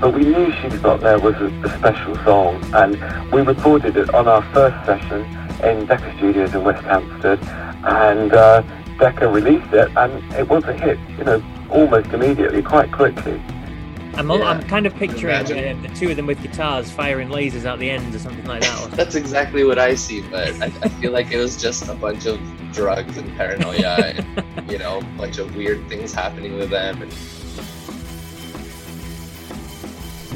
but we knew She's Not There was a, a special song, and we recorded it on our first session in Decca Studios in West Hampstead, and uh, Decca released it, and it was a hit, you know, almost immediately, quite quickly. I'm, yeah. I'm kind of picturing uh, the two of them with guitars firing lasers at the end or something like that. That's exactly what I see, but I, I, feel like it was just a bunch of drugs and paranoia and, you know, a bunch of weird things happening with them. And...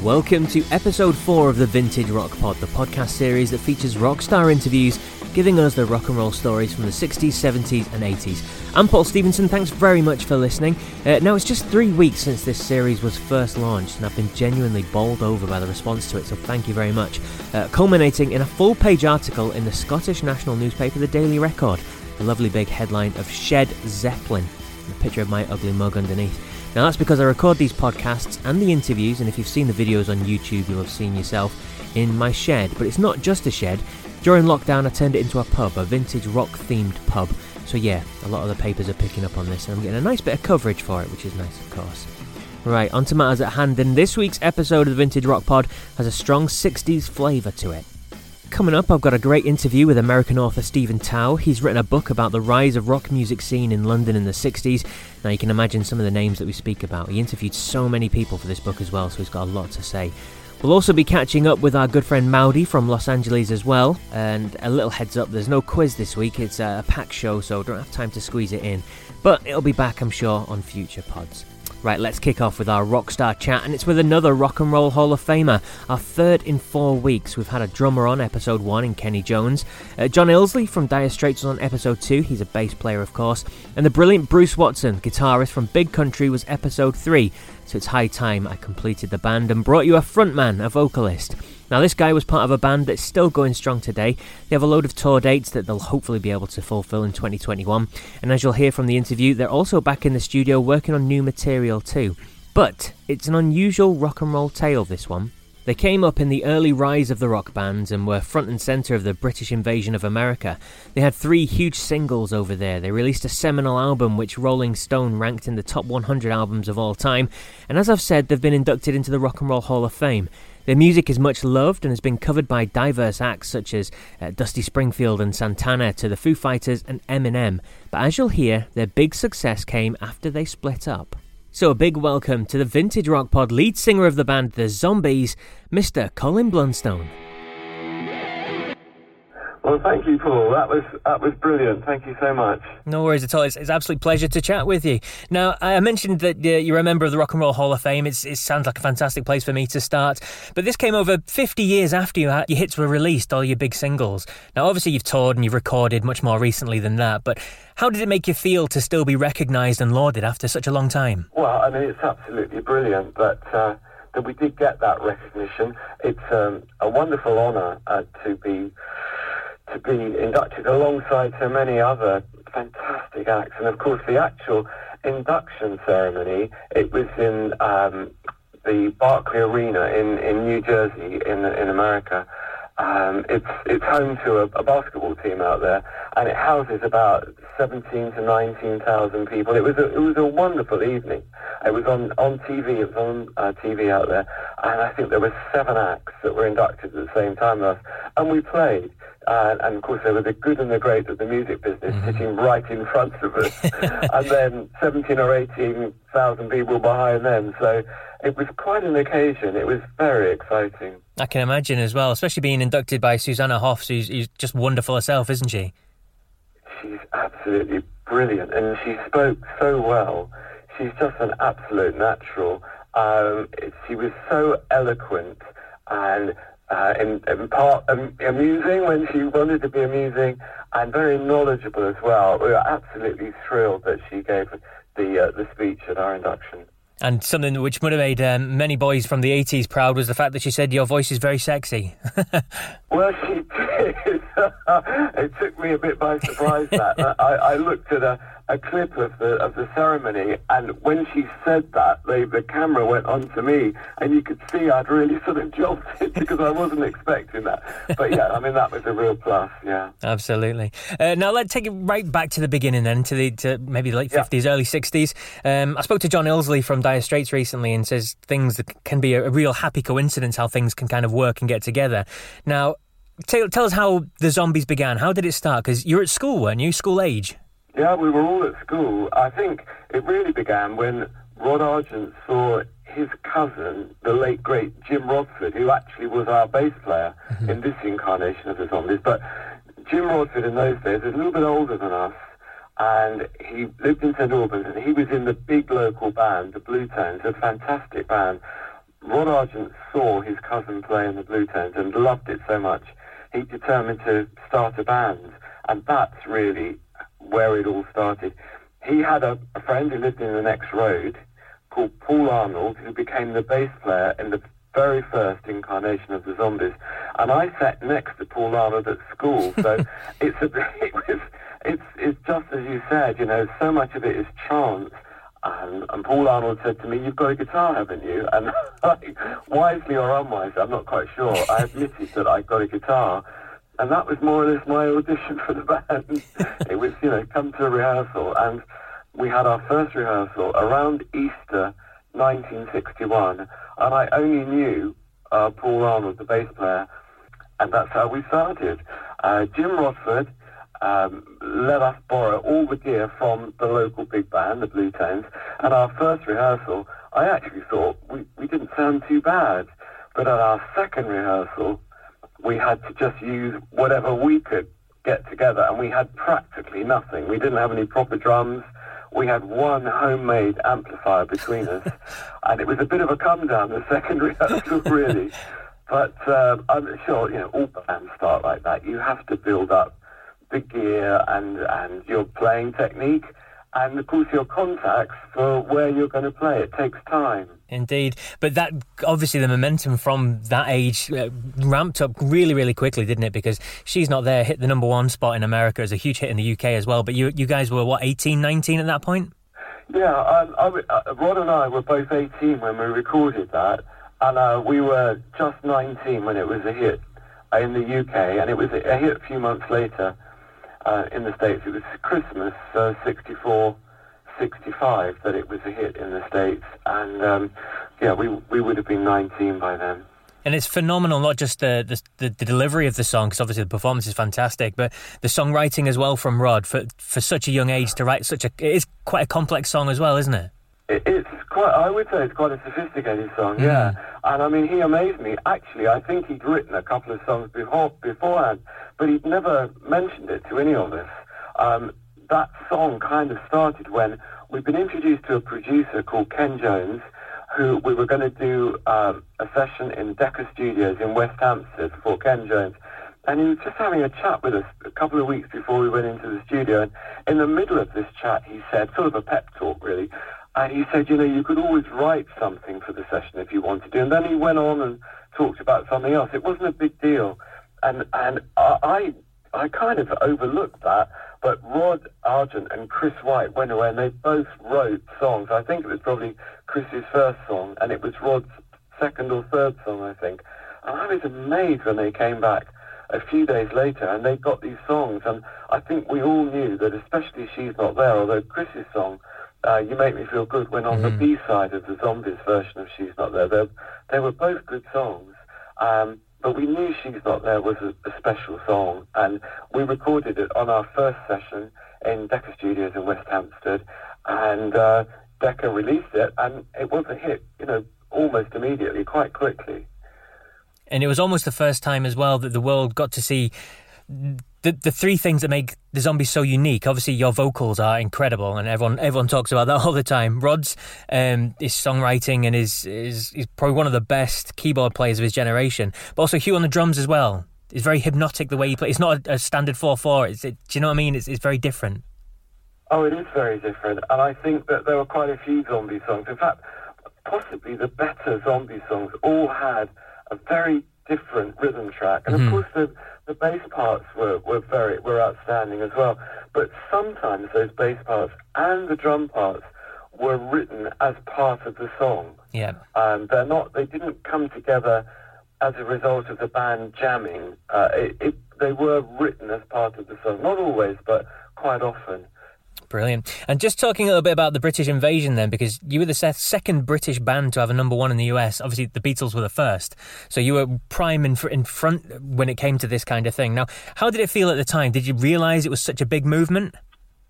Welcome to episode 4 of the Vintage Rock Pod, the podcast series that features rock star interviews giving us the rock and roll stories from the 60s, 70s, and 80s. I'm Paul Stevenson, thanks very much for listening. Uh, now, it's just three weeks since this series was first launched, and I've been genuinely bowled over by the response to it, so thank you very much. Uh, culminating in a full page article in the Scottish national newspaper, The Daily Record, a lovely big headline of Shed Zeppelin, a picture of my ugly mug underneath. Now, that's because I record these podcasts and the interviews, and if you've seen the videos on YouTube, you'll have seen yourself in my shed. But it's not just a shed, during lockdown, I turned it into a pub, a vintage rock themed pub. So, yeah, a lot of the papers are picking up on this, and I'm getting a nice bit of coverage for it, which is nice, of course. Right, on to matters at hand, and this week's episode of the Vintage Rock Pod has a strong 60s flavour to it. Coming up, I've got a great interview with American author Stephen Tow. He's written a book about the rise of rock music scene in London in the 60s. Now, you can imagine some of the names that we speak about. He interviewed so many people for this book as well, so he's got a lot to say. We'll also be catching up with our good friend Maudie from Los Angeles as well. And a little heads up, there's no quiz this week. It's a packed show, so don't have time to squeeze it in. But it'll be back, I'm sure, on future pods. Right, let's kick off with our rockstar chat, and it's with another Rock and Roll Hall of Famer. Our third in four weeks. We've had a drummer on episode one in Kenny Jones. Uh, John Illsley from Dire Straits was on episode two. He's a bass player, of course. And the brilliant Bruce Watson, guitarist from Big Country, was episode three. So it's high time I completed the band and brought you a frontman, a vocalist. Now, this guy was part of a band that's still going strong today. They have a load of tour dates that they'll hopefully be able to fulfill in 2021. And as you'll hear from the interview, they're also back in the studio working on new material too. But it's an unusual rock and roll tale, this one. They came up in the early rise of the rock bands and were front and centre of the British invasion of America. They had three huge singles over there. They released a seminal album which Rolling Stone ranked in the top 100 albums of all time. And as I've said, they've been inducted into the Rock and Roll Hall of Fame. Their music is much loved and has been covered by diverse acts such as uh, Dusty Springfield and Santana to the Foo Fighters and Eminem. But as you'll hear, their big success came after they split up. So a big welcome to the Vintage Rock Pod lead singer of the band The Zombies, Mr. Colin Blunstone. Well, thank you, Paul. That was that was brilliant. Thank you so much. No worries at all. It's, it's absolute pleasure to chat with you. Now, I mentioned that uh, you're a member of the Rock and Roll Hall of Fame. It's, it sounds like a fantastic place for me to start. But this came over 50 years after you your hits were released, all your big singles. Now, obviously, you've toured and you've recorded much more recently than that. But how did it make you feel to still be recognised and lauded after such a long time? Well, I mean, it's absolutely brilliant. But uh, that we did get that recognition. It's um, a wonderful honour uh, to be to be inducted alongside so many other fantastic acts. And of course, the actual induction ceremony, it was in um, the Barclay Arena in, in New Jersey in, in America. Um, it's it's home to a, a, basketball team out there, and it houses about seventeen to nineteen thousand people. It was a it was a wonderful evening. It was on on TV. It was on uh, TV out there, and I think there were seven acts that were inducted at the same time as us, and we played. Uh, and of course, there were the good and the great of the music business mm-hmm. sitting right in front of us, and then 17 or 18,000 people behind them. So it was quite an occasion. It was very exciting. I can imagine as well, especially being inducted by Susanna Hoffs, who's, who's just wonderful herself, isn't she? She's absolutely brilliant, and she spoke so well. She's just an absolute natural. Um, she was so eloquent and uh, in, in part um, amusing when she wanted to be amusing and very knowledgeable as well. We were absolutely thrilled that she gave the uh, the speech at our induction. And something which would have made um, many boys from the 80s proud was the fact that she said your voice is very sexy. well, she did. it took me a bit by surprise that. I, I, looked at her a clip of the of the ceremony, and when she said that, they, the camera went on to me, and you could see I'd really sort of jolted because I wasn't expecting that. But yeah, I mean that was a real plus. Yeah, absolutely. Uh, now let's take it right back to the beginning then, to the to maybe the late fifties, yeah. early sixties. Um, I spoke to John Illsley from Dire Straits recently, and says things that can be a, a real happy coincidence how things can kind of work and get together. Now. Tell, tell us how the zombies began. How did it start? Because you're at school, weren't you? School age. Yeah, we were all at school. I think it really began when Rod Argent saw his cousin, the late great Jim Rodford, who actually was our bass player mm-hmm. in this incarnation of the Zombies. But Jim Rodford in those days was a little bit older than us, and he lived in St Albans, and he was in the big local band, the Blue Tones, a fantastic band. Rod Argent saw his cousin play in the Blue Tones and loved it so much, he determined to start a band, and that's really where it all started. He had a, a friend who lived in the next road called Paul Arnold, who became the bass player in the very first incarnation of the Zombies. And I sat next to Paul Arnold at school, so it's a, it was it's it's just as you said, you know, so much of it is chance. And, and Paul Arnold said to me, "You've got a guitar, haven't you?" And like, wisely or unwisely, I'm not quite sure. I admitted that I got a guitar, and that was more or less my audition for the band. it was, you know, come to a rehearsal, and we had our first rehearsal around Easter 1961, and I only knew uh, Paul Arnold, the bass player, and that's how we started. Uh, Jim Rodford um, let us borrow all the gear from the local big band, the Blue Tones, and our first rehearsal, I actually thought we, we didn't sound too bad. But at our second rehearsal, we had to just use whatever we could get together, and we had practically nothing. We didn't have any proper drums. We had one homemade amplifier between us, and it was a bit of a come down the second rehearsal, really. But um, I'm sure you know all bands start like that. You have to build up the gear and and your playing technique, and of course your contacts for where you're going to play. It takes time. Indeed, but that obviously the momentum from that age uh, ramped up really, really quickly, didn't it? Because she's not there hit the number one spot in America as a huge hit in the UK as well. But you, you guys were what 18, 19 at that point? Yeah, um, I, uh, Rod and I were both 18 when we recorded that, and uh, we were just 19 when it was a hit in the UK, and it was a hit a few months later uh, in the States. It was Christmas '64. Uh, 65 that it was a hit in the States. And um, yeah, we, we would have been 19 by then. And it's phenomenal, not just the, the, the delivery of the song, because obviously the performance is fantastic, but the songwriting as well from Rod for for such a young age to write such a it is quite a complex song as well, isn't it? it it's quite. I would say it's quite a sophisticated song, mm. yeah. And I mean, he amazed me. Actually, I think he'd written a couple of songs before beforehand, but he'd never mentioned it to any of us. Um, that song kind of started when we'd been introduced to a producer called Ken Jones, who we were going to do um, a session in Decca Studios in West Hampstead for Ken Jones. And he was just having a chat with us a couple of weeks before we went into the studio. And in the middle of this chat, he said, sort of a pep talk, really. And he said, you know, you could always write something for the session if you wanted to. And then he went on and talked about something else. It wasn't a big deal. And, and I, I kind of overlooked that. But Rod Argent and Chris White went away and they both wrote songs. I think it was probably Chris's first song and it was Rod's second or third song, I think. And I was amazed when they came back a few days later and they got these songs. And I think we all knew that, especially She's Not There, although Chris's song, uh, You Make Me Feel Good, went on mm-hmm. the B side of the Zombies version of She's Not There. They, they were both good songs. Um, but we knew She's Not There was a, a, special song, and we recorded it on our first session in Decca Studios in West Hampstead, and uh, Decca released it, and it was a hit, you know, almost immediately, quite quickly. And it was almost the first time as well that the world got to see the the three things that make the zombies so unique. Obviously, your vocals are incredible, and everyone everyone talks about that all the time. Rod's um, his songwriting and is is is probably one of the best keyboard players of his generation. But also Hugh on the drums as well. It's very hypnotic the way he plays. It's not a, a standard four four. It's it, do you know what I mean? It's it's very different. Oh, it is very different, and I think that there were quite a few zombie songs. In fact, possibly the better zombie songs all had a very different rhythm track, and mm-hmm. of course the the bass parts were, were very were outstanding as well. But sometimes those bass parts and the drum parts were written as part of the song. Yeah. Um, they're not. They didn't come together as a result of the band jamming. Uh, it, it, they were written as part of the song. Not always, but quite often. Brilliant. And just talking a little bit about the British invasion then, because you were the second British band to have a number one in the US. Obviously, the Beatles were the first. So you were prime in, in front when it came to this kind of thing. Now, how did it feel at the time? Did you realise it was such a big movement?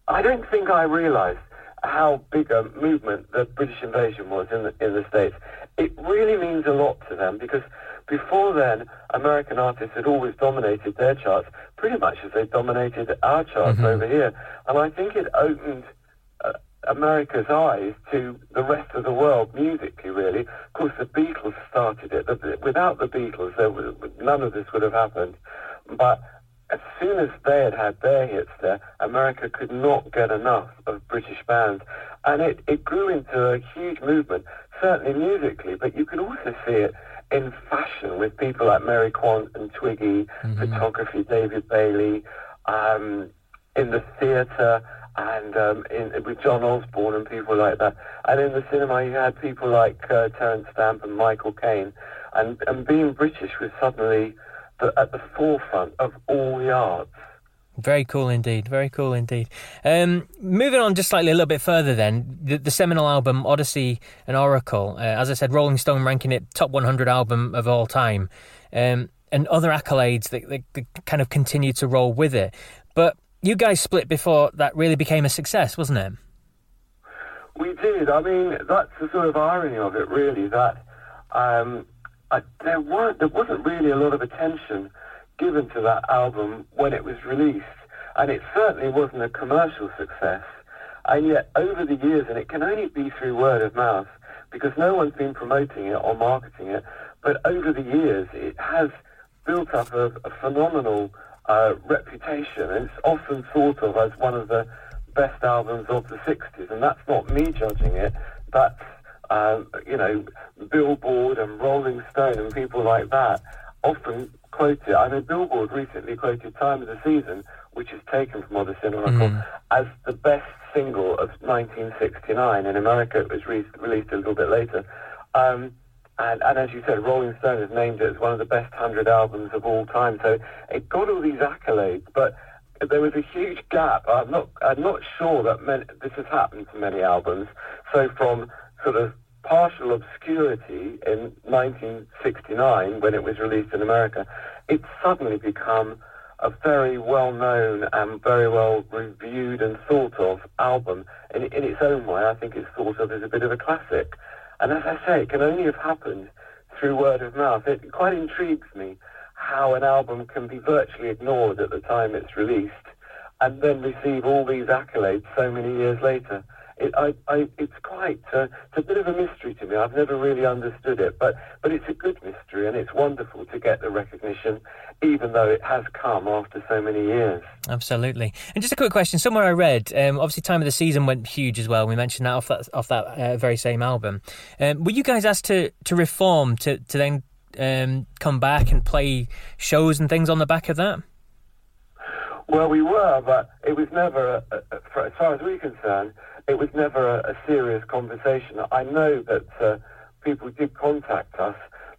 I don't think I realised how big a movement the British invasion was in the, in the States. It really means a lot to them because before then, American artists had always dominated their charts pretty much as they dominated our charts mm-hmm. over here. And I think it opened uh, America's eyes to the rest of the world musically, really. Of course, the Beatles started it. Without the Beatles, was, none of this would have happened. But as soon as they had had their hits there, America could not get enough of British bands. And it, it grew into a huge movement, certainly musically, but you could also see it in fashion with people like Mary Quant and Twiggy, mm-hmm. photography, David Bailey, um, in the theatre and um, in, with John Osborne and people like that. And in the cinema, you had people like uh, Terence Stamp and Michael Caine. And, and being British was suddenly the, at the forefront of all the arts. Very cool indeed. Very cool indeed. Um, moving on just slightly a little bit further, then the, the seminal album Odyssey and Oracle. Uh, as I said, Rolling Stone ranking it top 100 album of all time, um, and other accolades that, that, that, kind of continue to roll with it. But you guys split before that really became a success, wasn't it? We did. I mean, that's the sort of irony of it, really. That um, I, there weren't, there wasn't really a lot of attention given to that album when it was released, and it certainly wasn't a commercial success. And yet, over the years, and it can only be through word of mouth, because no one's been promoting it or marketing it, but over the years, it has built up a, a phenomenal uh, reputation. And it's often thought of as one of the best albums of the 60s, and that's not me judging it. That's, um, you know, Billboard and Rolling Stone and people like that often quoted, I know Billboard recently quoted Time of the Season, which is taken from Odyssey and Oracle, mm. as the best single of 1969. In America, it was re- released a little bit later. Um, and, and, as you said, Rolling Stone has named it as one of the best 100 albums of all time. So it got all these accolades, but there was a huge gap. I'm not, I'm not sure that many, this has happened to many albums. So from sort of partial obscurity in 1969 when it was released in America, it's suddenly become a very well known and very well reviewed and thought of album in, in its own way. I think it's thought of as a bit of a classic. And as I say, it can only have happened through word of mouth. It quite intrigues me how an album can be virtually ignored at the time it's released and then receive all these accolades so many years later it, I, I, it's quite uh, it's a bit of a mystery to me. I've never really understood it, but but it's a good mystery, and it's wonderful to get the recognition, even though it has come after so many years. Absolutely. And just a quick question: somewhere I read, um, obviously, time of the season went huge as well. We mentioned that off that off that uh, very same album. Um, were you guys asked to to reform to to then um, come back and play shows and things on the back of that? Well, we were, but it was never, a, a, for, as far as we're concerned, it was never a, a serious conversation. I know that uh, people did contact us,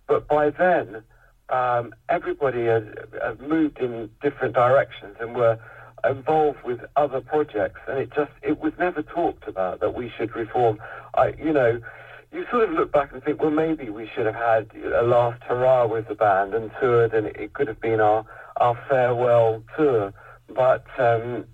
but by then um, everybody had, had, moved in different directions and were involved with other projects, and it just it was never talked about that we should reform. I, you know, you sort of look back and think, well, maybe we should have had a last hurrah with the band and toured, and it could have been our our farewell tour. But um,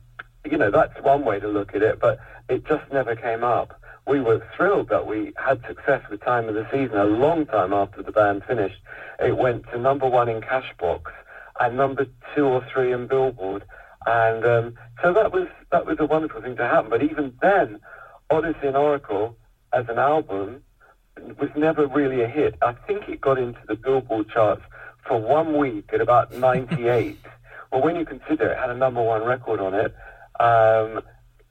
you know, that's one way to look at it. But it just never came up. We were thrilled that we had success with Time of the Season a long time after the band finished. It went to number one in Cashbox and number two or three in Billboard. And um, so that was that was a wonderful thing to happen. But even then, Odyssey and Oracle as an album was never really a hit. I think it got into the Billboard charts for one week at about 98. well, when you consider it had a number one record on it, um,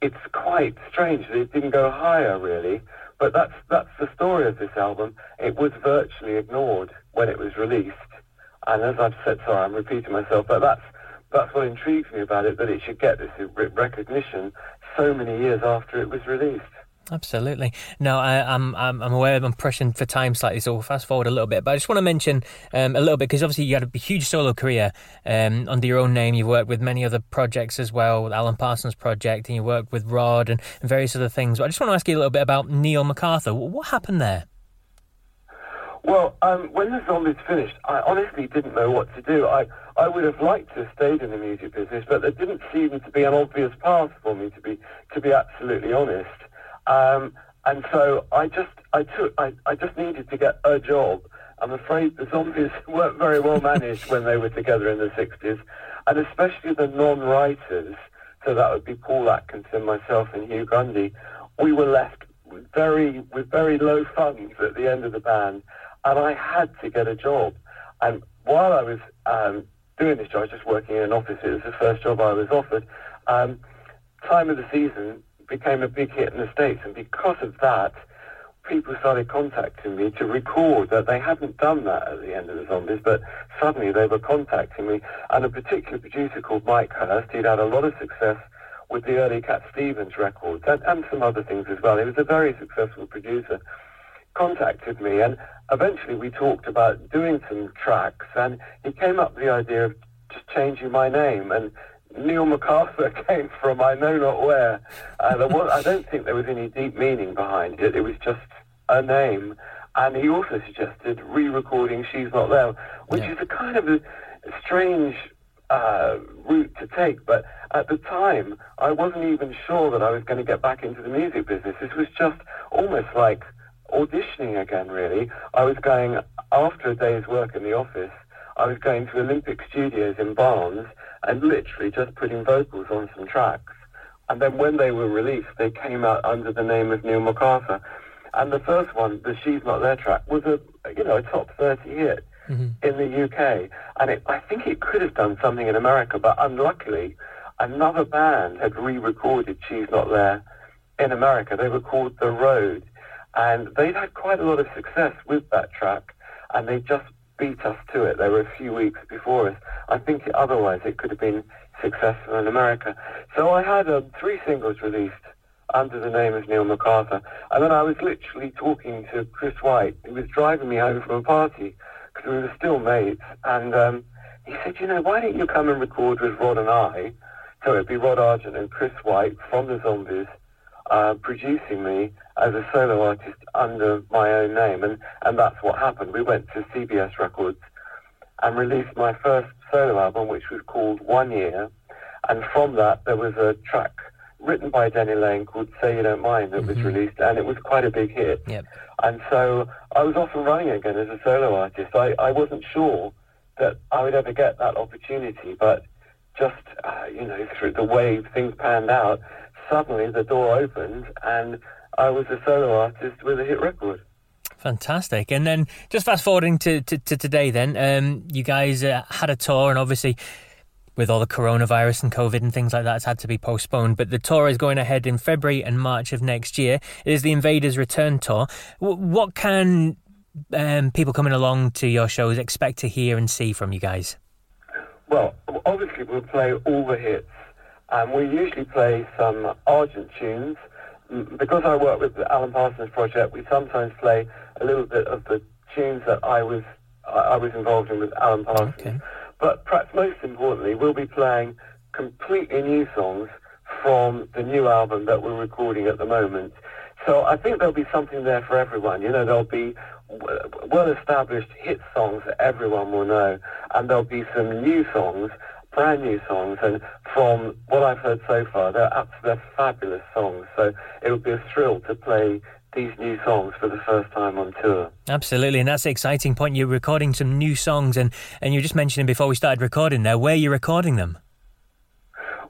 it's quite strange that it didn't go higher, really. But that's that's the story of this album. It was virtually ignored when it was released, And as I've said, sorry, I'm repeating myself, but that's that's what intrigues me about it, that it should get this recognition so many years after it was released. Absolutely. No, I, am I'm, I'm aware I'm pushing for time slightly, so we'll fast forward a little bit. But I just want to mention um, a little bit because obviously you had a huge solo career um, under your own name. You've worked with many other projects as well, with Alan Parsons Project, and you worked with Rod and, and various other things. But I just want to ask you a little bit about Neil MacArthur. What happened there? Well, um, when the zombies finished, I honestly didn't know what to do. I, I would have liked to have stayed in the music business, but there didn't seem to be an obvious path for me to be to be absolutely honest. Um, and so I just I took I, I just needed to get a job. I'm afraid the zombies weren't very well managed when they were together in the 60s, and especially the non-writers. So that would be Paul Atkinson, myself, and Hugh Grundy. We were left very with very low funds at the end of the band and I had to get a job. And while I was um, doing this job, I was just working in an office. It was the first job I was offered. Um, time of the season became a big hit in the States, and because of that, people started contacting me to record that they hadn't done that at the end of the Zombies, but suddenly they were contacting me. And a particular producer called Mike Hurst, he'd had a lot of success with the early Cat Stevens records and, and some other things as well. He was a very successful producer contacted me and eventually we talked about doing some tracks and he came up with the idea of just changing my name and Neil MacArthur came from I know not where. Uh, was, I don't think there was any deep meaning behind it. It was just a name. And he also suggested re-recording She's Not There, which yeah. is a kind of a strange uh, route to take. But at the time, I wasn't even sure that I was going to get back into the music business. This was just almost like auditioning again, really. I was going, after a day's work in the office, I was going to Olympic Studios in Barnes and literally just putting vocals on some tracks. And then when they were released, they came out under the name of Neil MacArthur. And the first one, the She's Not There track, was a, you know, a top 30 hit mm-hmm. in the UK. And it, I think it could have done something in America, but unluckily, another band had re-recorded She's Not There in America. They were called The Road. And they'd had quite a lot of success with that track, and they just beat us to it. They were a few weeks before us. I think otherwise it could have been successful in America. So I had um, three singles released under the name of Neil MacArthur. And then I was literally talking to Chris White, who was driving me home from a party, because we were still mates. And um, he said, you know, why don't you come and record with Rod and I? So it'd be Rod Argent and Chris White from the Zombies uh, producing me as a solo artist under my own name. And, and that's what happened. We went to CBS Records and released my first solo album, which was called One Year. And from that, there was a track written by Denny Laine called Say You Don't Mind that mm-hmm. was released, and it was quite a big hit. Yep. And so I was off and running again as a solo artist. I, I wasn't sure that I would ever get that opportunity, but just, uh, you know, through the way things panned out, suddenly the door opened and I was a solo artist with a hit record. Fantastic. And then just fast forwarding to, to, to today, then, um, you guys uh, had a tour, and obviously, with all the coronavirus and COVID and things like that, it's had to be postponed. But the tour is going ahead in February and March of next year. It is the Invaders Return Tour. W- what can um, people coming along to your shows expect to hear and see from you guys? Well, obviously, we'll play all the hits and we usually play some Argent tunes. Because I work with the Alan Parsons Project, we sometimes play a little bit of the tunes that I was I was involved in with Alan Parsons. Okay. But perhaps most importantly, we'll be playing completely new songs from the new album that we're recording at the moment. So I think there'll be something there for everyone. You know, there'll be well-established hit songs that everyone will know, and there'll be some new songs brand new songs, and from what I've heard so far, they're absolutely fabulous songs. So it would be a thrill to play these new songs for the first time on tour. Absolutely, and that's the exciting point. You're recording some new songs, and, and you were just mentioning before we started recording there, where you're recording them.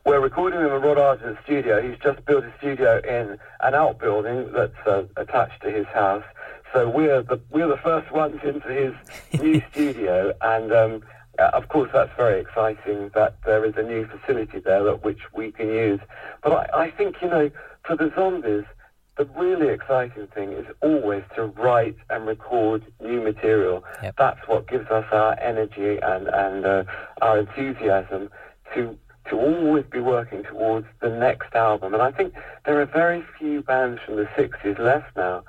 We're recording them in Rod Argent's studio. He's just built a studio in an outbuilding that's uh, attached to his house. So we're the we're the first ones into his new studio, and um, uh, of course, that's very exciting that there is a new facility there at which we can use. But I, I think, you know, for the zombies, the really exciting thing is always to write and record new material. Yep. That's what gives us our energy and, and uh, our enthusiasm to to always be working towards the next album. And I think there are very few bands from the 60s left now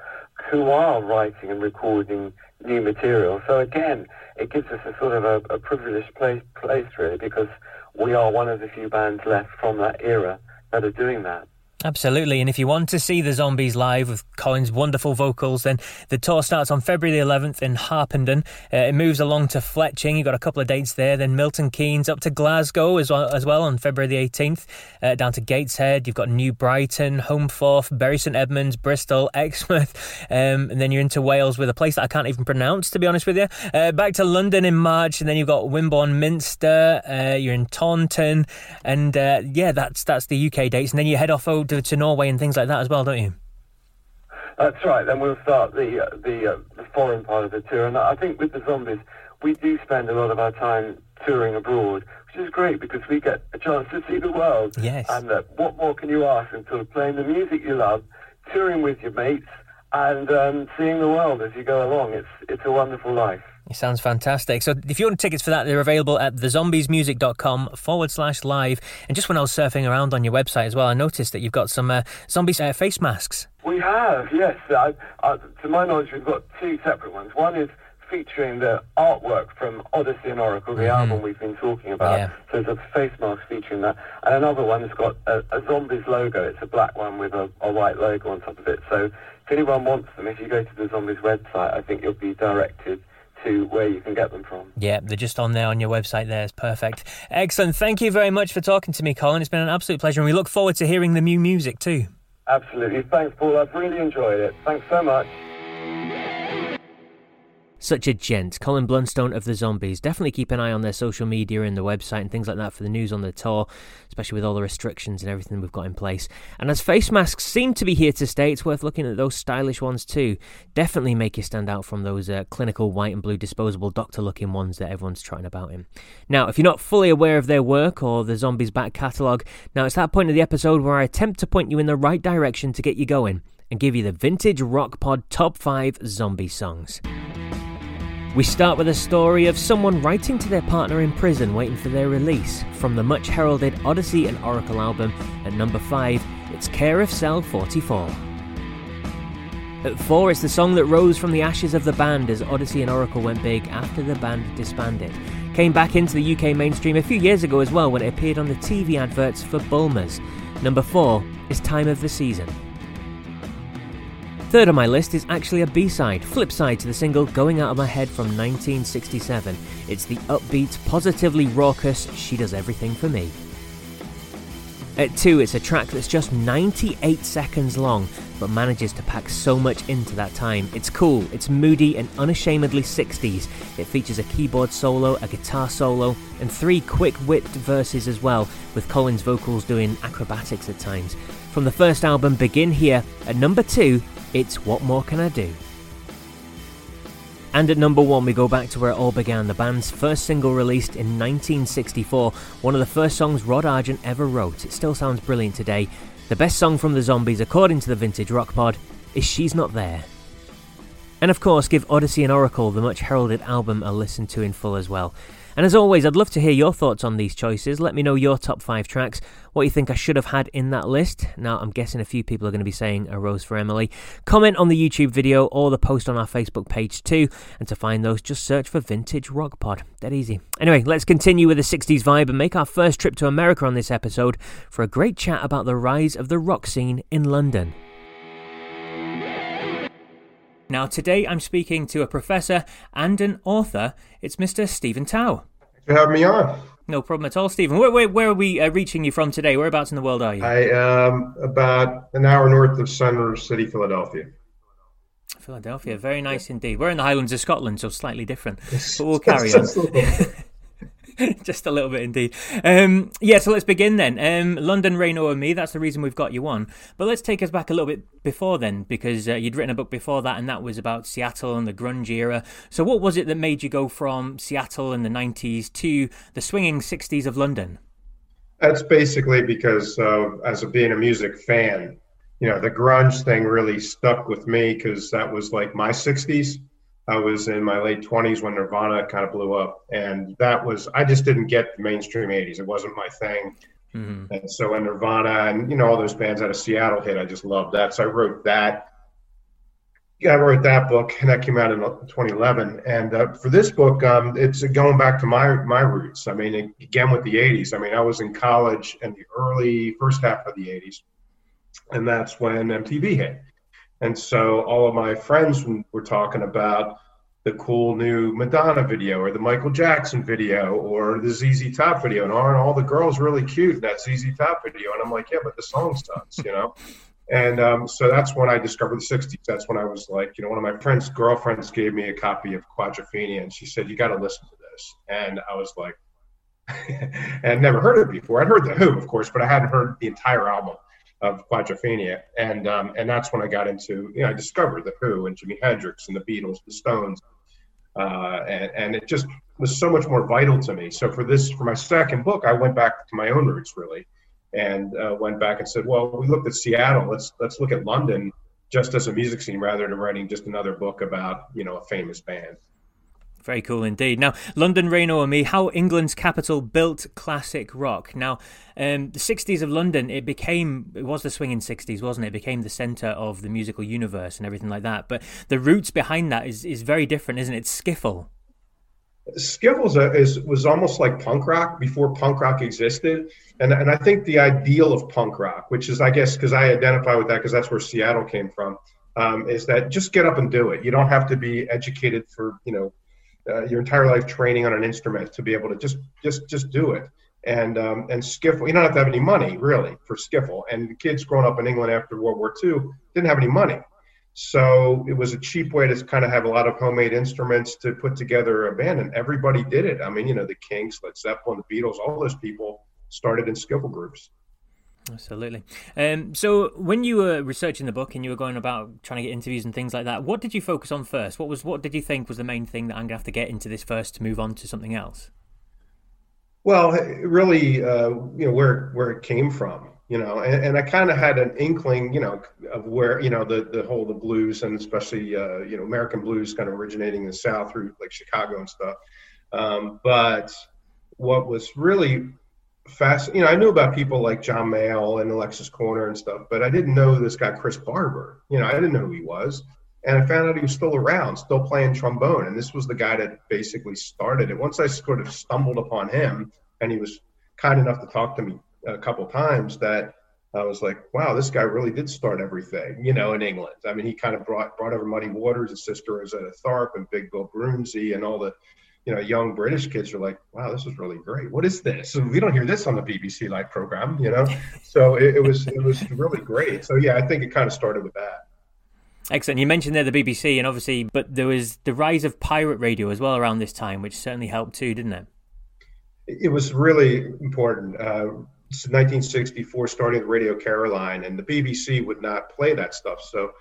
who are writing and recording new material. So again, it gives us a sort of a, a privileged place, place really because we are one of the few bands left from that era that are doing that. Absolutely. And if you want to see the Zombies live with Colin's wonderful vocals, then the tour starts on February the 11th in Harpenden. Uh, it moves along to Fletching. You've got a couple of dates there. Then Milton Keynes up to Glasgow as well, as well on February the 18th. Uh, down to Gateshead. You've got New Brighton, Holmfirth, Bury St Edmunds, Bristol, Exmouth. Um, and then you're into Wales with a place that I can't even pronounce, to be honest with you. Uh, back to London in March. And then you've got Wimborne Minster. Uh, you're in Taunton. And uh, yeah, that's, that's the UK dates. And then you head off over to, to Norway and things like that as well, don't you? That's right. Then we'll start the uh, the, uh, the foreign part of the tour, and I think with the zombies, we do spend a lot of our time touring abroad, which is great because we get a chance to see the world. Yes. And uh, what more can you ask than sort of playing the music you love, touring with your mates, and um, seeing the world as you go along? It's it's a wonderful life. It sounds fantastic. So if you want tickets for that, they're available at thezombiesmusic.com forward slash live. And just when I was surfing around on your website as well, I noticed that you've got some uh, zombie uh, face masks. We have, yes. I, I, to my knowledge, we've got two separate ones. One is featuring the artwork from Odyssey and Oracle, the mm-hmm. album we've been talking about. Yeah. So it's a face mask featuring that. And another one has got a, a Zombies logo. It's a black one with a, a white logo on top of it. So if anyone wants them, if you go to the Zombies website, I think you'll be directed to where you can get them from. Yeah, they're just on there on your website there. It's perfect. Excellent. Thank you very much for talking to me, Colin. It's been an absolute pleasure, and we look forward to hearing the new music too. Absolutely. Thanks, Paul. I've really enjoyed it. Thanks so much. Such a gent. Colin Blunstone of the Zombies. Definitely keep an eye on their social media and the website and things like that for the news on the tour, especially with all the restrictions and everything we've got in place. And as face masks seem to be here to stay, it's worth looking at those stylish ones too. Definitely make you stand out from those uh, clinical white and blue disposable doctor looking ones that everyone's trotting about in. Now, if you're not fully aware of their work or the Zombies back catalogue, now it's that point of the episode where I attempt to point you in the right direction to get you going and give you the vintage rock pod top 5 zombie songs. We start with a story of someone writing to their partner in prison waiting for their release. From the much heralded Odyssey and Oracle album, at number 5, it's Care of Cell 44. At 4, it's the song that rose from the ashes of the band as Odyssey and Oracle went big after the band disbanded. Came back into the UK mainstream a few years ago as well when it appeared on the TV adverts for Bulmers. Number 4 is Time of the Season. Third on my list is actually a B-side, flip side to the single Going Out of My Head from 1967. It's the upbeat, positively raucous She Does Everything for Me. At 2, it's a track that's just 98 seconds long, but manages to pack so much into that time. It's cool, it's moody and unashamedly 60s. It features a keyboard solo, a guitar solo, and three quick whipped verses as well, with Colin's vocals doing acrobatics at times. From the first album, Begin Here, at number 2, it's What More Can I Do? And at number one, we go back to where it all began the band's first single released in 1964, one of the first songs Rod Argent ever wrote. It still sounds brilliant today. The best song from the Zombies, according to the Vintage Rock Pod, is She's Not There. And of course, give Odyssey and Oracle, the much heralded album, a listen to in full as well. And as always, I'd love to hear your thoughts on these choices. Let me know your top five tracks, what you think I should have had in that list. Now, I'm guessing a few people are going to be saying A Rose for Emily. Comment on the YouTube video or the post on our Facebook page too. And to find those, just search for Vintage Rock Pod. Dead easy. Anyway, let's continue with the 60s vibe and make our first trip to America on this episode for a great chat about the rise of the rock scene in London. Now, today I'm speaking to a professor and an author. It's Mr. Stephen Tow. Thanks for having me on. No problem at all, Stephen. Where, where, where are we uh, reaching you from today? Whereabouts in the world are you? I am about an hour north of Center City, Philadelphia. Philadelphia, very nice indeed. We're in the Highlands of Scotland, so slightly different. But we'll carry on. Just a little bit indeed. Um, yeah, so let's begin then. Um, London Reign Over Me, that's the reason we've got you on. But let's take us back a little bit before then, because uh, you'd written a book before that, and that was about Seattle and the grunge era. So, what was it that made you go from Seattle in the 90s to the swinging 60s of London? That's basically because, uh, as a, being a music fan, you know, the grunge thing really stuck with me because that was like my 60s. I was in my late 20s when Nirvana kind of blew up. And that was, I just didn't get the mainstream 80s. It wasn't my thing. Mm-hmm. And so when Nirvana and, you know, all those bands out of Seattle hit, I just loved that. So I wrote that. Yeah, I wrote that book, and that came out in 2011. And uh, for this book, um, it's going back to my my roots. I mean, again with the 80s. I mean, I was in college in the early first half of the 80s, and that's when MTV hit. And so all of my friends were talking about the cool new Madonna video or the Michael Jackson video or the ZZ Top video. And aren't all the girls really cute in that ZZ Top video? And I'm like, yeah, but the song sucks, you know? and um, so that's when I discovered the 60s. That's when I was like, you know, one of my friends' girlfriends gave me a copy of Quadrophenia and she said, you got to listen to this. And I was like, and never heard it before. I'd heard The Who, of course, but I hadn't heard the entire album of Quadrophenia, and um, and that's when I got into you know I discovered the Who and Jimi Hendrix and the Beatles, the Stones, uh, and and it just was so much more vital to me. So for this for my second book, I went back to my own roots really, and uh, went back and said, well, we looked at Seattle, let's let's look at London just as a music scene rather than writing just another book about you know a famous band. Very cool indeed. Now, London, Reign O'er Me, how England's capital built classic rock. Now, um, the 60s of London, it became, it was the swinging 60s, wasn't it? It became the centre of the musical universe and everything like that. But the roots behind that is, is very different, isn't it? Skiffle. Skiffle is, was almost like punk rock before punk rock existed. And, and I think the ideal of punk rock, which is, I guess, because I identify with that because that's where Seattle came from, um, is that just get up and do it. You don't have to be educated for, you know, uh, your entire life training on an instrument to be able to just just just do it. And um, and skiffle, you don't have to have any money really for skiffle. And kids growing up in England after World War II didn't have any money, so it was a cheap way to kind of have a lot of homemade instruments to put together a band. And everybody did it. I mean, you know, the Kinks, Led Zeppelin, the Beatles, all those people started in skiffle groups. Absolutely. Um, so, when you were researching the book and you were going about trying to get interviews and things like that, what did you focus on first? What was what did you think was the main thing that I'm gonna have to get into this first to move on to something else? Well, really, uh, you know, where where it came from, you know, and, and I kind of had an inkling, you know, of where you know the the whole the blues and especially uh, you know American blues kind of originating in the South through like Chicago and stuff. Um, but what was really fast. You know, I knew about people like John Mayall and Alexis Korner and stuff, but I didn't know this guy Chris Barber. You know, I didn't know who he was, and I found out he was still around, still playing trombone. And this was the guy that basically started it. Once I sort of stumbled upon him, and he was kind enough to talk to me a couple times, that I was like, wow, this guy really did start everything, you know, in England. I mean, he kind of brought brought over Muddy Waters, his sister Rosetta Tharpe, and Big Bill Broonzy, and all the you know, young British kids are like, wow, this is really great. What is this? And we don't hear this on the BBC Light program, you know? So it, it was it was really great. So yeah, I think it kind of started with that. Excellent. You mentioned there the BBC, and obviously, but there was the rise of pirate radio as well around this time, which certainly helped too, didn't it? It was really important. Uh, 1964, starting with Radio Caroline, and the BBC would not play that stuff. So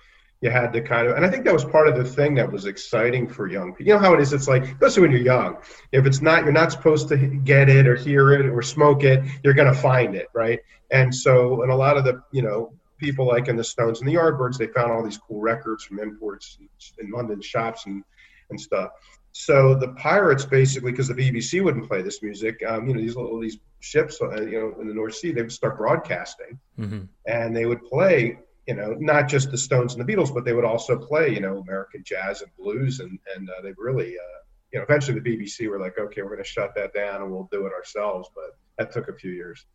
you had to kind of, and I think that was part of the thing that was exciting for young people. You know how it is? It's like, especially when you're young, if it's not, you're not supposed to get it or hear it or smoke it, you're going to find it, right? And so, and a lot of the, you know, people like in the Stones and the Yardbirds, they found all these cool records from imports in London shops and, and stuff. So the pirates basically, because the BBC wouldn't play this music, um, you know, these little these ships, uh, you know, in the North Sea, they would start broadcasting, mm-hmm. and they would play you know, not just the Stones and the Beatles, but they would also play, you know, American jazz and blues, and and uh, they really, uh, you know, eventually the BBC were like, okay, we're going to shut that down and we'll do it ourselves, but that took a few years.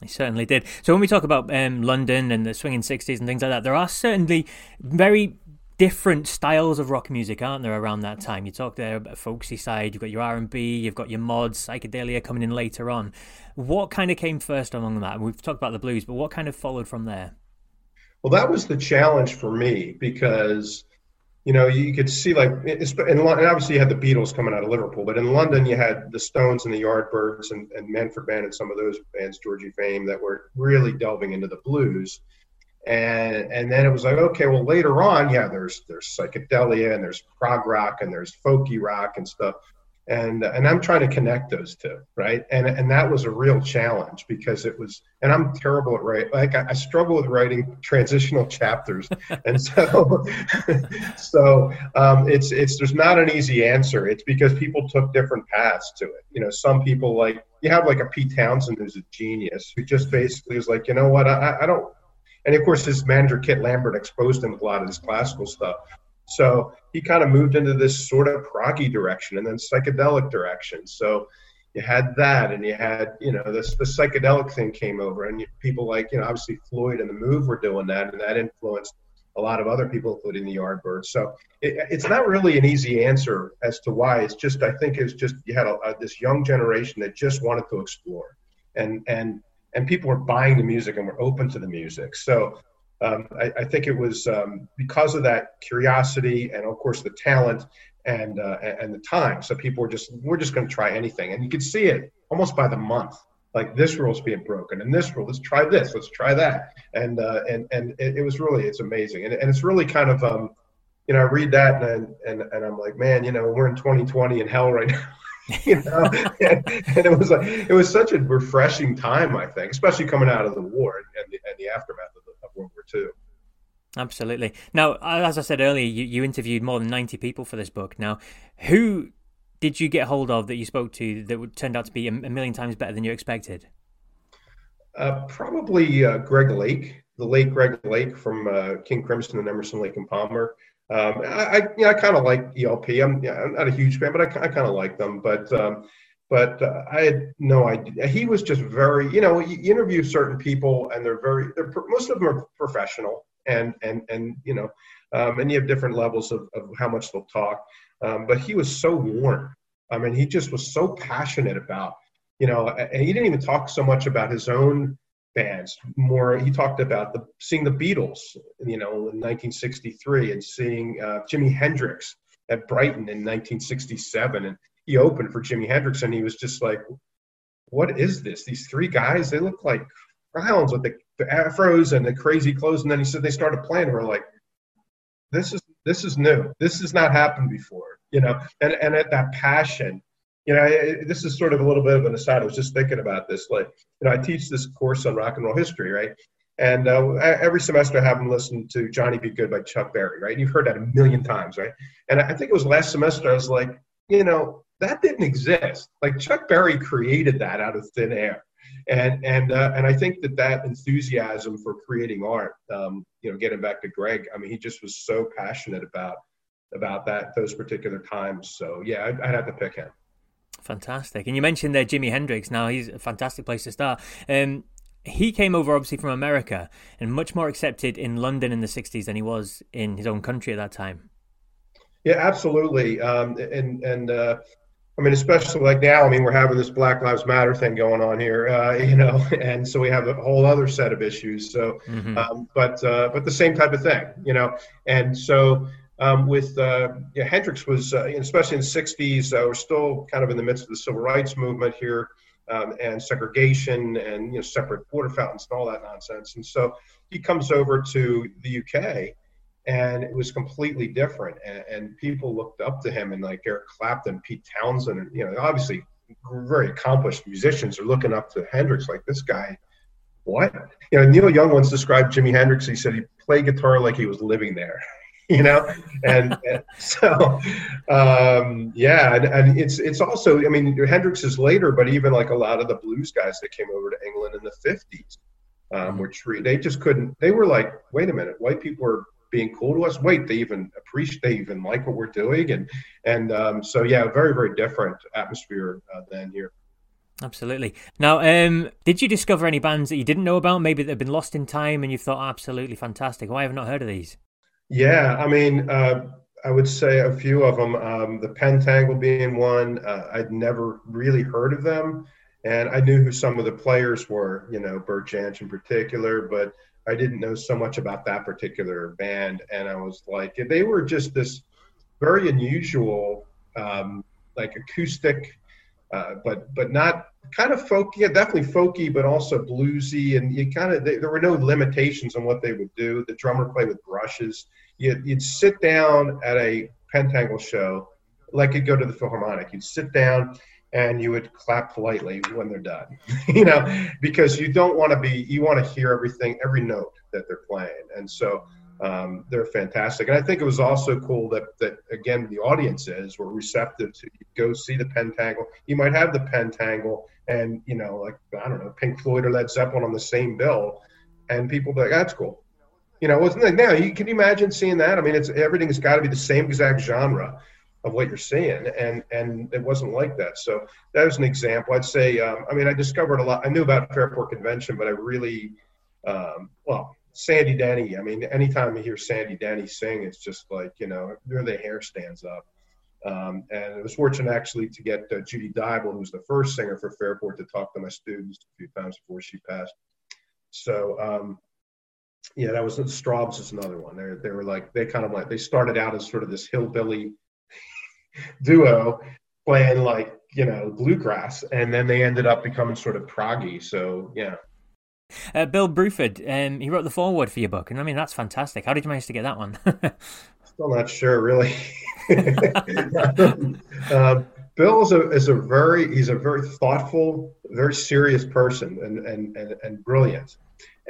They certainly did. So when we talk about um, London and the swinging '60s and things like that, there are certainly very different styles of rock music, aren't there? Around that time, you talk there about folksy side. You've got your R and B, you've got your mods, psychedelia coming in later on. What kind of came first among that? We've talked about the blues, but what kind of followed from there? Well, that was the challenge for me because, you know, you could see like, and obviously you had the Beatles coming out of Liverpool, but in London you had the Stones and the Yardbirds and, and Manfred Mann and some of those bands, Georgie Fame, that were really delving into the blues. And and then it was like, okay, well later on, yeah, there's there's psychedelia and there's prog rock and there's folky rock and stuff. And and I'm trying to connect those two, right? And and that was a real challenge because it was, and I'm terrible at writing. Like I, I struggle with writing transitional chapters, and so so um, it's it's there's not an easy answer. It's because people took different paths to it. You know, some people like you have like a Pete Townshend who's a genius who just basically is like, you know what, I, I don't. And of course, his manager Kit Lambert exposed him to a lot of this classical stuff. So he kind of moved into this sort of proggy direction and then psychedelic direction. So you had that, and you had you know this the psychedelic thing came over, and you, people like you know obviously Floyd and the Move were doing that, and that influenced a lot of other people, including the Yardbirds. So it, it's not really an easy answer as to why. It's just I think it's just you had a, a, this young generation that just wanted to explore, and and and people were buying the music and were open to the music. So um, I, I, think it was um, because of that curiosity and of course the talent and uh, and the time. So people were just we're just going to try anything, and you could see it almost by the month. Like this rule's being broken, and this rule. Let's try this. Let's try that. And uh, and and it, it, was really it's amazing, and, and it's really kind of um, you know I read that and and and I'm like man, you know we're in 2020 in hell right now. you know, and, and, it was like it was such a refreshing time, I think, especially coming out of the war and the, and the aftermath of, the, of World War II. Absolutely. Now, as I said earlier, you, you interviewed more than 90 people for this book. Now, who did you get hold of that you spoke to that turned out to be a, million times better than you expected? Uh, probably uh, Greg Lake, the late Greg Lake from uh, King Crimson and Emerson Lake and Palmer. Um, I, I, yeah, I kind of like ELP. I'm, yeah, I'm not a huge fan, but I, I kind of like them. But um, but uh, I had no idea. He was just very, you know, you interview certain people, and they're very, they're most of them are professional, and and and you know, um, and you have different levels of, of how much they'll talk. Um, but he was so warm. I mean, he just was so passionate about, you know, and he didn't even talk so much about his own bands. More, he talked about the seeing the Beatles, you know, in 1963, and seeing uh, Jimi Hendrix at Brighton in 1967, and he opened for Jimi Hendrix, and he was just like, "What is this? These three guys? They look like clowns with the, the afros and the crazy clothes." And then he said they started playing. And we're like, "This is this is new. This has not happened before." You know, and and at that passion you know, this is sort of a little bit of an aside. I was just thinking about this. Like, you know, I teach this course on rock and roll history, right? And uh, every semester I have them listen to Johnny B. Goode by Chuck Berry, right? You've heard that a million times, right? And I think it was last semester I was like, you know, that didn't exist. Like Chuck Berry created that out of thin air. And and uh, and I think that that enthusiasm for creating art, um, you know, getting back to Greg, I mean, he just was so passionate about about that those particular times. So yeah, I'd, I'd have to pick him. Fantastic. And you mentioned there Jimi Hendrix. Now he's a fantastic place to start. Um, he came over obviously from America and much more accepted in London in the 60s than he was in his own country at that time. Yeah, absolutely. Um, and and uh, I mean, especially like now, I mean, we're having this Black Lives Matter thing going on here, uh, you know, and so we have a whole other set of issues. So, mm-hmm. um, but uh, but the same type of thing, you know, and so um, with uh, yeah, Hendrix was, uh, especially in the 60s, uh, we're still kind of in the midst of the civil rights movement here um, and segregation and you know separate water fountains and all that nonsense. And so he comes over to the UK and it was completely different. And, and people looked up to him and like Eric Clapton, Pete Townshend, and you know, obviously very accomplished musicians are looking up to Hendrix like this guy. What? You know, Neil Young once described Jimi Hendrix. He said he played guitar like he was living there. you know and, and so um, yeah and, and, it's it's also i mean hendrix is later but even like a lot of the blues guys that came over to england in the 50s um, were treated they just couldn't they were like wait a minute white people are being cool to us wait they even appreciate they even like what we're doing and and um, so yeah very very different atmosphere uh, than here Absolutely. Now, um, did you discover any bands that you didn't know about, maybe that have been lost in time, and you thought absolutely fantastic? Why have I not heard of these? Yeah, I mean, uh, I would say a few of them. Um, the Pentangle being one. Uh, I'd never really heard of them, and I knew who some of the players were. You know, Bert Jansch in particular, but I didn't know so much about that particular band. And I was like, they were just this very unusual, um, like acoustic, uh, but but not kind of folky. Yeah, definitely folky, but also bluesy. And you kind of there were no limitations on what they would do. The drummer played with brushes you'd, you'd sit down at a Pentangle show like you'd go to the Philharmonic. You'd sit down and you would clap politely when they're done, you know, because you don't want to be, you want to hear everything, every note that they're playing. And so um, they're fantastic. And I think it was also cool that, that again, the audiences were receptive to go see the Pentangle. You might have the Pentangle and, you know, like, I don't know, Pink Floyd or Led Zeppelin on the same bill. And people be like, that's cool. You know, it wasn't it now? You can you imagine seeing that? I mean, it's everything has got to be the same exact genre of what you're seeing, and and it wasn't like that. So that was an example. I'd say, um, I mean, I discovered a lot. I knew about Fairport Convention, but I really, um, well, Sandy Denny. I mean, anytime you hear Sandy Denny sing, it's just like you know, the hair stands up. Um, and I was fortunate actually to get uh, Judy Dyble, who was the first singer for Fairport, to talk to my students a few times before she passed. So um, yeah, that was the Strawbs is another one. They they were like they kind of like they started out as sort of this hillbilly duo playing like you know bluegrass, and then they ended up becoming sort of proggy. So yeah. Uh, Bill Bruford, um, he wrote the foreword for your book, and I mean that's fantastic. How did you manage to get that one? Still not sure, really. uh, Bill is a, is a very he's a very thoughtful, very serious person, and and and, and brilliant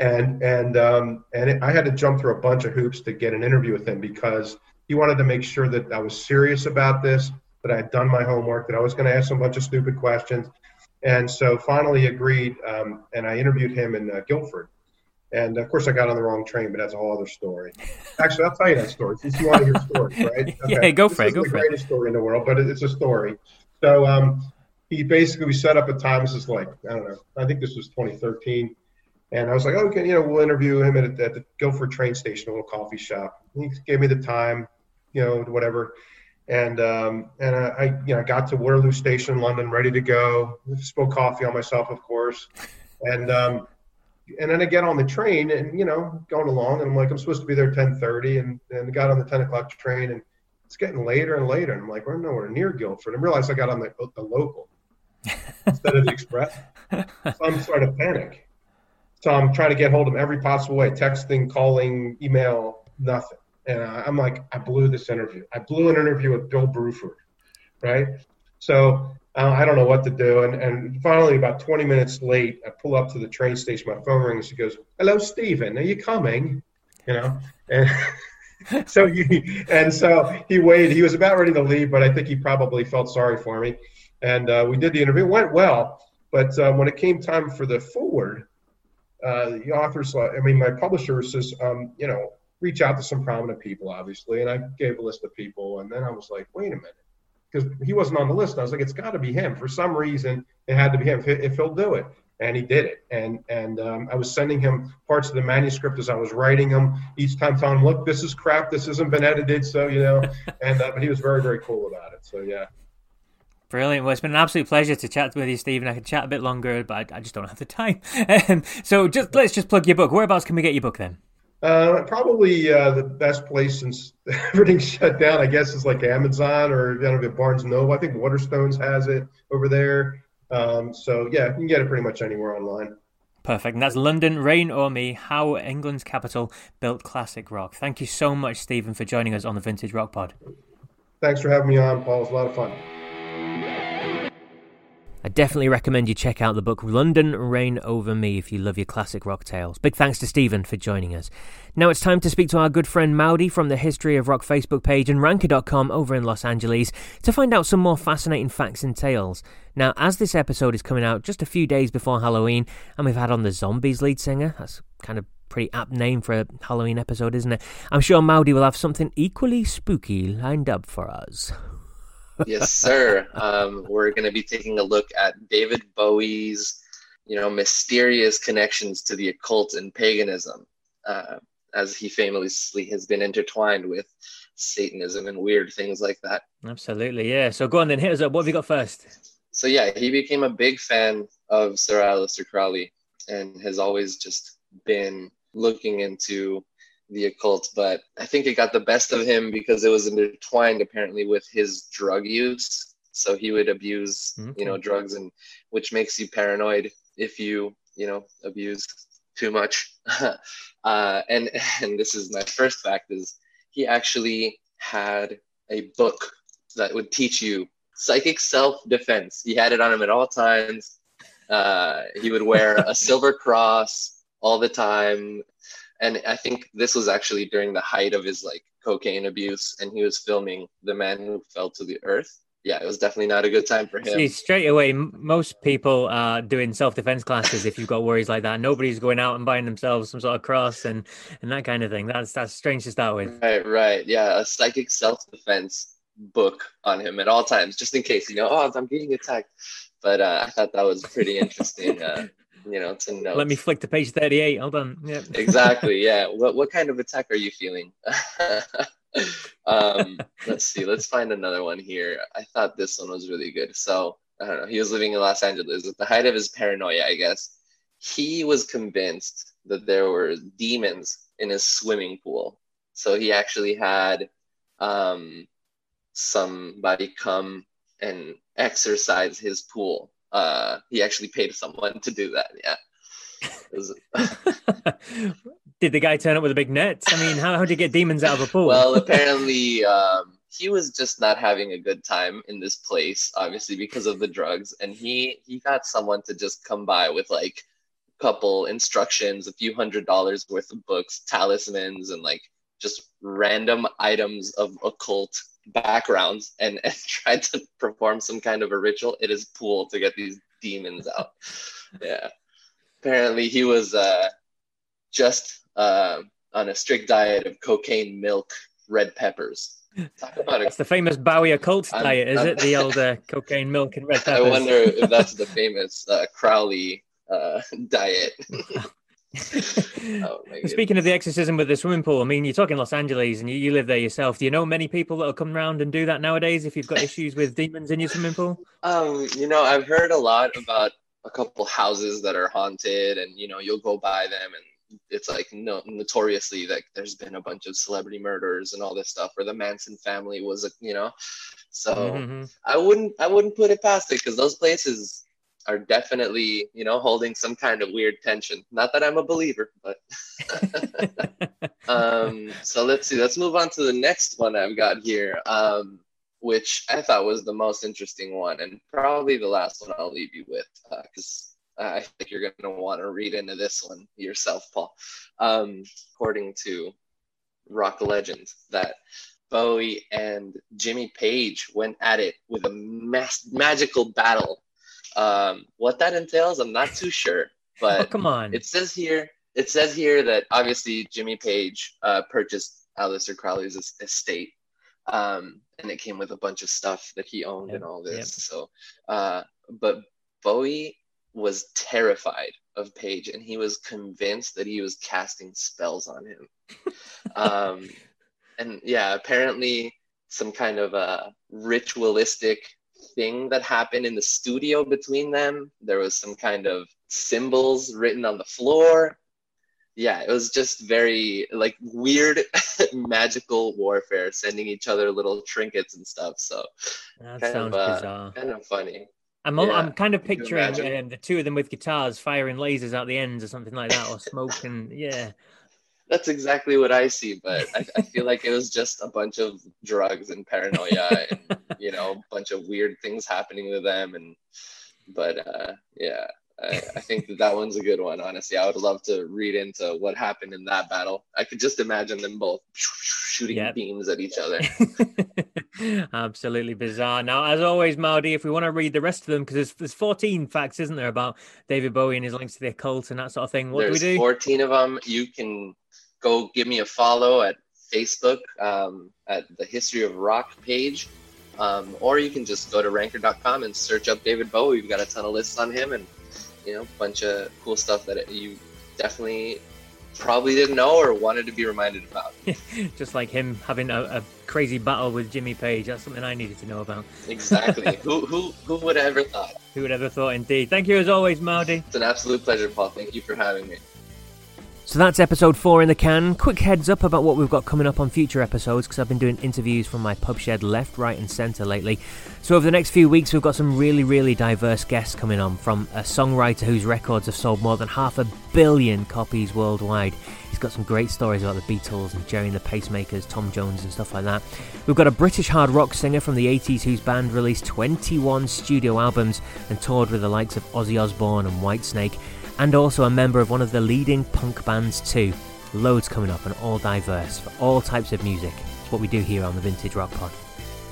and and um, and it, I had to jump through a bunch of hoops to get an interview with him because he wanted to make sure that I was serious about this, that I had done my homework, that I was going to ask him a bunch of stupid questions, and so finally he agreed, um, and I interviewed him in uh, Guildford. And of course, I got on the wrong train, but that's a whole other story. Actually, I'll tell you that story since you want to hear stories, right? Okay. yeah, go for this it. Go the for greatest story in the world, but it's a story. So um, he basically we set up a time. This is like I don't know. I think this was 2013 and I was like, okay, you know, we'll interview him at, at the Guildford train station, a little coffee shop. He gave me the time, you know, whatever. And um, and I, I, you know, got to Waterloo Station, London, ready to go. Spilled coffee on myself, of course. And um, and then I get on the train, and you know, going along, and I'm like, I'm supposed to be there 10:30, and and got on the 10 o'clock train, and it's getting later and later. And I'm like, we're nowhere near Guildford. And I realized I got on the the local instead of the express. So I'm starting to panic. So I'm trying to get hold of him every possible way, texting, calling, email, nothing. And I'm like, I blew this interview. I blew an interview with Bill Bruford, right? So uh, I don't know what to do. And, and finally, about 20 minutes late, I pull up to the train station. My phone rings. He goes, "Hello, Stephen. Are you coming?" You know, and so he and so he waited. He was about ready to leave, but I think he probably felt sorry for me. And uh, we did the interview. It went well, but uh, when it came time for the forward, uh, the authors, I mean, my publisher says, um, you know, reach out to some prominent people, obviously. And I gave a list of people. And then I was like, wait a minute. Because he wasn't on the list. I was like, it's got to be him. For some reason, it had to be him if, if he'll do it. And he did it. And and um, I was sending him parts of the manuscript as I was writing them each time, telling him, look, this is crap. This hasn't been edited. So, you know, and uh, but he was very, very cool about it. So, yeah. Brilliant. Well, it's been an absolute pleasure to chat with you, Stephen. I could chat a bit longer, but I, I just don't have the time. So just let's just plug your book. Whereabouts can we get your book then? Uh, probably uh, the best place since everything's shut down, I guess, is like Amazon or I don't know, Barnes Noble. I think Waterstones has it over there. Um, so yeah, you can get it pretty much anywhere online. Perfect. And that's London, Reign Over Me, How England's Capital Built Classic Rock. Thank you so much, Stephen, for joining us on the Vintage Rock Pod. Thanks for having me on, Paul. It's a lot of fun. I definitely recommend you check out the book London Reign Over Me if you love your classic rock tales. Big thanks to Stephen for joining us. Now it's time to speak to our good friend Maudie from the History of Rock Facebook page and Ranker.com over in Los Angeles to find out some more fascinating facts and tales. Now, as this episode is coming out just a few days before Halloween, and we've had on the Zombies lead singer, that's kind of pretty apt name for a Halloween episode, isn't it? I'm sure Maudie will have something equally spooky lined up for us yes, sir. Um, we're going to be taking a look at David Bowie's, you know, mysterious connections to the occult and paganism, uh, as he famously has been intertwined with Satanism and weird things like that. Absolutely, yeah. So go on then, hit us up. What have you got first? So yeah, he became a big fan of Sir Aleister Crowley and has always just been looking into the occult, but I think it got the best of him because it was intertwined apparently with his drug use. So he would abuse, okay. you know, drugs, and which makes you paranoid if you, you know, abuse too much. uh, and and this is my first fact is he actually had a book that would teach you psychic self defense. He had it on him at all times. Uh, he would wear a silver cross all the time. And I think this was actually during the height of his like cocaine abuse, and he was filming The Man Who Fell to the Earth. Yeah, it was definitely not a good time for him. See, straight away, most people are doing self defense classes if you've got worries like that. Nobody's going out and buying themselves some sort of cross and, and that kind of thing. That's that's strange to start with. Right, right. Yeah, a psychic self defense book on him at all times, just in case, you know, oh, I'm getting attacked. But uh, I thought that was pretty interesting. Uh, you know, to know. Let me flick to page 38. Hold on. Yeah. exactly. Yeah. What what kind of attack are you feeling? um, let's see. Let's find another one here. I thought this one was really good. So I don't know. He was living in Los Angeles at the height of his paranoia, I guess. He was convinced that there were demons in his swimming pool. So he actually had um, somebody come and exercise his pool. Uh, he actually paid someone to do that. Yeah. Was... did the guy turn up with a big net? I mean, how, how did you get demons out of a pool? Well, apparently, um, he was just not having a good time in this place, obviously because of the drugs, and he he got someone to just come by with like a couple instructions, a few hundred dollars worth of books, talismans, and like just random items of occult backgrounds and, and tried to perform some kind of a ritual it is pool to get these demons out. yeah. Apparently he was uh, just uh, on a strict diet of cocaine, milk, red peppers. Talk about it. It's the famous Bowie occult I'm, diet, is I'm, it? The old uh, cocaine, milk, and red peppers. I wonder if that's the famous uh, Crowley uh, diet. Oh, Speaking of the exorcism with the swimming pool, I mean, you're talking Los Angeles and you, you live there yourself. Do you know many people that'll come around and do that nowadays if you've got issues with demons in your swimming pool? Um, you know, I've heard a lot about a couple houses that are haunted, and you know, you'll go by them and it's like no, notoriously like there's been a bunch of celebrity murders and all this stuff, or the Manson family was you know, so mm-hmm. I wouldn't I wouldn't put it past it because those places are definitely you know holding some kind of weird tension. Not that i'm a believer but um, so let's see let's move on to the next one i've got here um, which i thought was the most interesting one and probably the last one i'll leave you with because uh, i think you're going to want to read into this one yourself paul. Um, according to rock legend, that bowie and jimmy page went at it with a mass- magical battle um, what that entails, I'm not too sure. But oh, come on, it says here. It says here that obviously Jimmy Page uh, purchased Aleister Crowley's estate, um, and it came with a bunch of stuff that he owned yep. and all this. Yep. So, uh, but Bowie was terrified of Page, and he was convinced that he was casting spells on him. um, and yeah, apparently some kind of a ritualistic thing that happened in the studio between them. There was some kind of symbols written on the floor. Yeah, it was just very like weird magical warfare, sending each other little trinkets and stuff. So that kind sounds of, uh, bizarre. Kind of funny. I'm, yeah. I'm kind of picturing um, the two of them with guitars firing lasers out the ends or something like that, or smoke and yeah that's exactly what I see. But I, I, feel like it was just a bunch of drugs and paranoia, and you know, a bunch of weird things happening to them. And but uh, yeah, I, I, think that that one's a good one. Honestly, I would love to read into what happened in that battle. I could just imagine them both shooting yep. beams at each other. Absolutely bizarre. Now, as always, Maudie, if we want to read the rest of them, because there's, there's 14 facts, isn't there, about David Bowie and his links to the occult and that sort of thing. What there's do we do? 14 of them. You can go give me a follow at Facebook um, at the History of Rock page. Um, or you can just go to ranker.com and search up David Bowie. We've got a ton of lists on him and, you know, a bunch of cool stuff that you definitely probably didn't know or wanted to be reminded about. just like him having a, a, crazy battle with Jimmy Page. That's something I needed to know about. exactly. who, who, who would have ever thought? Who would have ever thought, indeed. Thank you as always, Maudie. It's an absolute pleasure, Paul. Thank you for having me. So that's episode four in the can. Quick heads up about what we've got coming up on future episodes because I've been doing interviews from my pub shed left, right, and centre lately. So over the next few weeks, we've got some really, really diverse guests coming on from a songwriter whose records have sold more than half a billion copies worldwide. He's got some great stories about the Beatles and Gerry and the Pacemakers, Tom Jones, and stuff like that. We've got a British hard rock singer from the 80s whose band released 21 studio albums and toured with the likes of Ozzy Osbourne and Whitesnake and also a member of one of the leading punk bands too. Loads coming up and all diverse for all types of music. It's what we do here on the Vintage Rock Pod.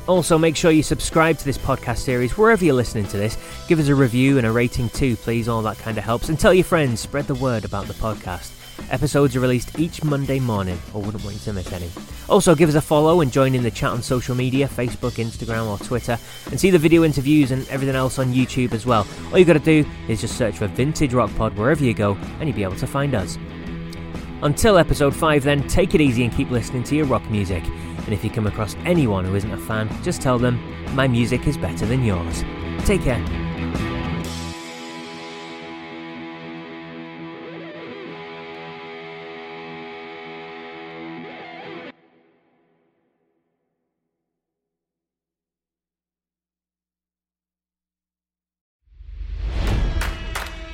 Also, make sure you subscribe to this podcast series wherever you're listening to this. Give us a review and a rating too, please. All that kind of helps. And tell your friends, spread the word about the podcast. Episodes are released each Monday morning, or wouldn't want you to miss any. Also, give us a follow and join in the chat on social media Facebook, Instagram, or Twitter, and see the video interviews and everything else on YouTube as well. All you got to do is just search for Vintage Rock Pod wherever you go, and you'll be able to find us. Until episode 5, then, take it easy and keep listening to your rock music. And if you come across anyone who isn't a fan, just tell them, my music is better than yours. Take care.